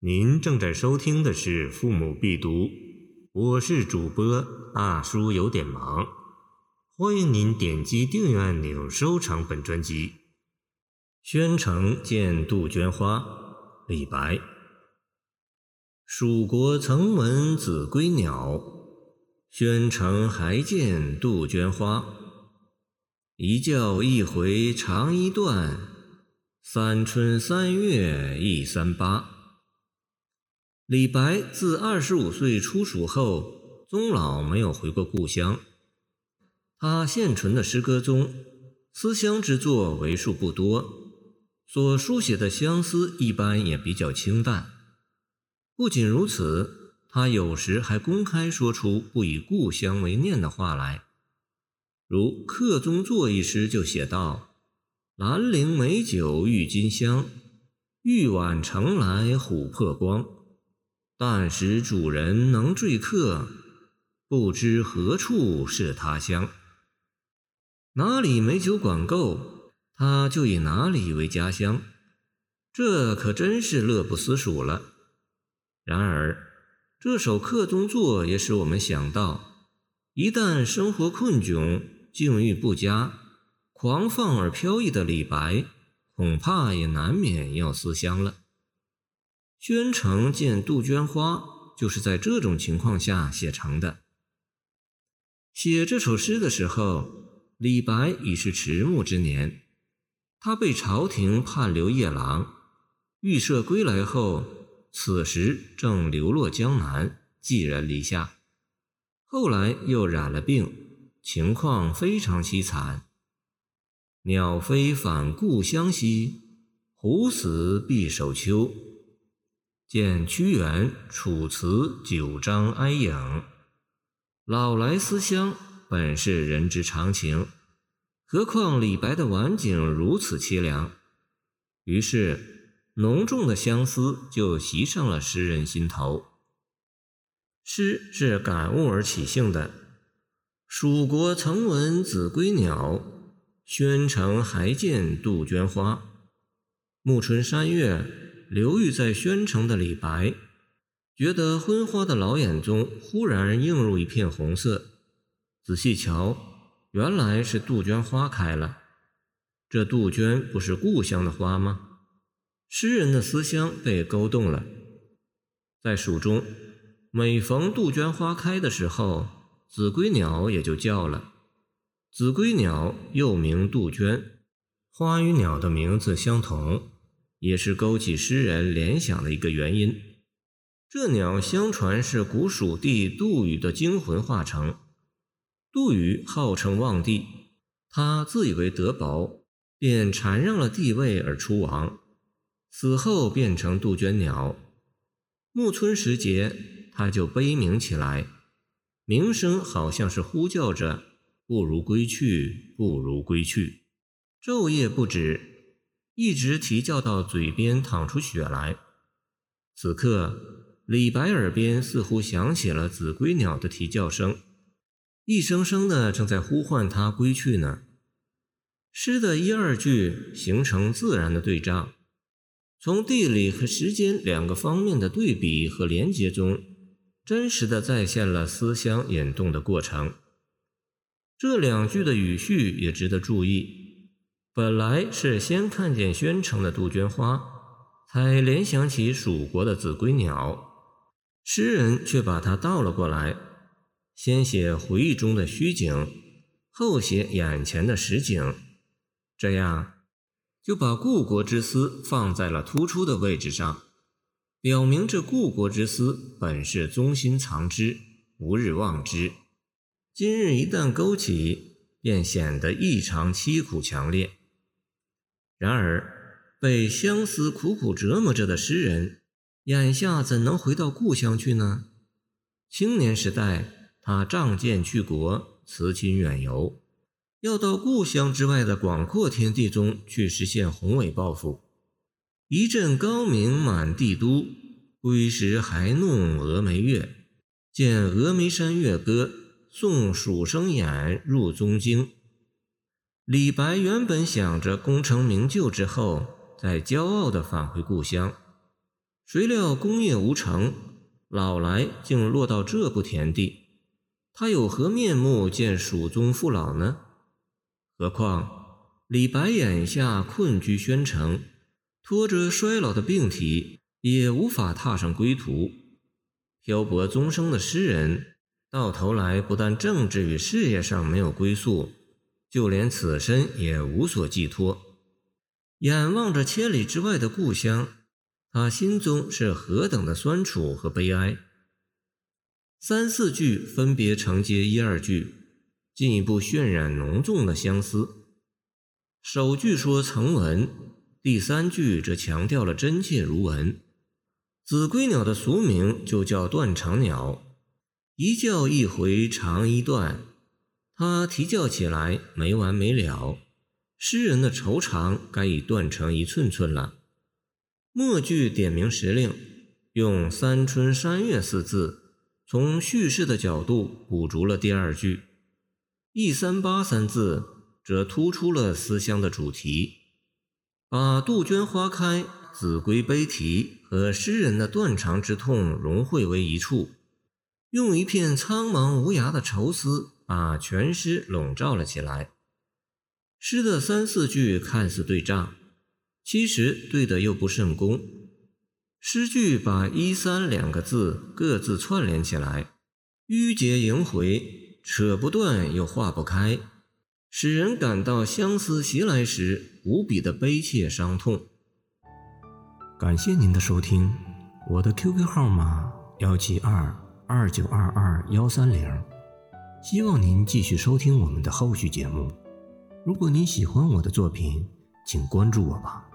您正在收听的是《父母必读》，我是主播大叔，有点忙。欢迎您点击订阅按钮，收藏本专辑。宣城见杜鹃花，李白。蜀国曾闻子规鸟，宣城还见杜鹃花。一叫一回长一段，三春三月一三八。李白自二十五岁出蜀后，终老没有回过故乡。他现存的诗歌中，思乡之作为数不多，所书写的相思一般也比较清淡。不仅如此，他有时还公开说出不以故乡为念的话来。如《客中作》一诗就写道：“兰陵美酒郁金香，玉碗盛来琥珀光。”但使主人能醉客，不知何处是他乡。哪里美酒管够，他就以哪里为家乡。这可真是乐不思蜀了。然而，这首客中作也使我们想到，一旦生活困窘、境遇不佳、狂放而飘逸的李白，恐怕也难免要思乡了。宣城见杜鹃花，就是在这种情况下写成的。写这首诗的时候，李白已是迟暮之年，他被朝廷判流夜郎，预设归来后，此时正流落江南，寄人篱下。后来又染了病，情况非常凄惨。鸟飞返故乡兮，虎死必守丘。见屈原《楚辞》九章哀咏，老来思乡本是人之常情，何况李白的晚景如此凄凉，于是浓重的相思就袭上了诗人心头。诗是感悟而起兴的。蜀国曾闻子规鸟，宣城还见杜鹃花。暮春三月。流寓在宣城的李白，觉得昏花的老眼中忽然映入一片红色。仔细瞧，原来是杜鹃花开了。这杜鹃不是故乡的花吗？诗人的思乡被勾动了。在蜀中，每逢杜鹃花开的时候，子规鸟也就叫了。子规鸟又名杜鹃，花与鸟的名字相同。也是勾起诗人联想的一个原因。这鸟相传是古蜀帝杜宇的精魂化成。杜宇号称望帝，他自以为德薄，便禅让了帝位而出亡，死后变成杜鹃鸟。暮春时节，他就悲鸣起来，鸣声好像是呼叫着“不如归去，不如归去”，昼夜不止。一直啼叫到嘴边淌出血来。此刻，李白耳边似乎响起了子规鸟的啼叫声，一声声的正在呼唤他归去呢。诗的一二句形成自然的对仗，从地理和时间两个方面的对比和连接中，真实的再现了思乡引动的过程。这两句的语序也值得注意。本来是先看见宣城的杜鹃花，才联想起蜀国的子规鸟，诗人却把它倒了过来，先写回忆中的虚景，后写眼前的实景，这样就把故国之思放在了突出的位置上，表明这故国之思本是宗心藏之，无日忘之，今日一旦勾起，便显得异常凄苦强烈。然而，被相思苦苦折磨着的诗人，眼下怎能回到故乡去呢？青年时代，他仗剑去国，辞亲远游，要到故乡之外的广阔天地中去实现宏伟抱负。一阵高鸣满帝都，归时还弄峨眉月。见峨眉山月歌，送蜀生眼入宗经。李白原本想着功成名就之后，再骄傲地返回故乡，谁料功业无成，老来竟落到这步田地，他有何面目见蜀宗父老呢？何况李白眼下困居宣城，拖着衰老的病体，也无法踏上归途。漂泊终生的诗人，到头来不但政治与事业上没有归宿，就连此身也无所寄托。眼望着千里之外的故乡，他心中是何等的酸楚和悲哀。三四句分别承接一二句，进一步渲染浓重的相思。首句说曾闻，第三句则强调了真切如闻。子规鸟的俗名就叫断肠鸟，一叫一回长一段，它啼叫起来没完没了。诗人的愁肠该已断成一寸寸了。末句点明时令，用“三春三月”四字，从叙事的角度补足了第二句。“一三八”三字则突出了思乡的主题，把杜鹃花开、子规悲啼和诗人的断肠之痛融汇为一处，用一片苍茫无涯的愁思把全诗笼罩了起来。诗的三四句看似对仗，其实对的又不甚工。诗句把一三两个字各自串联起来，迂结萦回，扯不断又化不开，使人感到相思袭来时无比的悲切伤痛。感谢您的收听，我的 QQ 号码幺七二二九二二幺三零，希望您继续收听我们的后续节目。如果您喜欢我的作品，请关注我吧。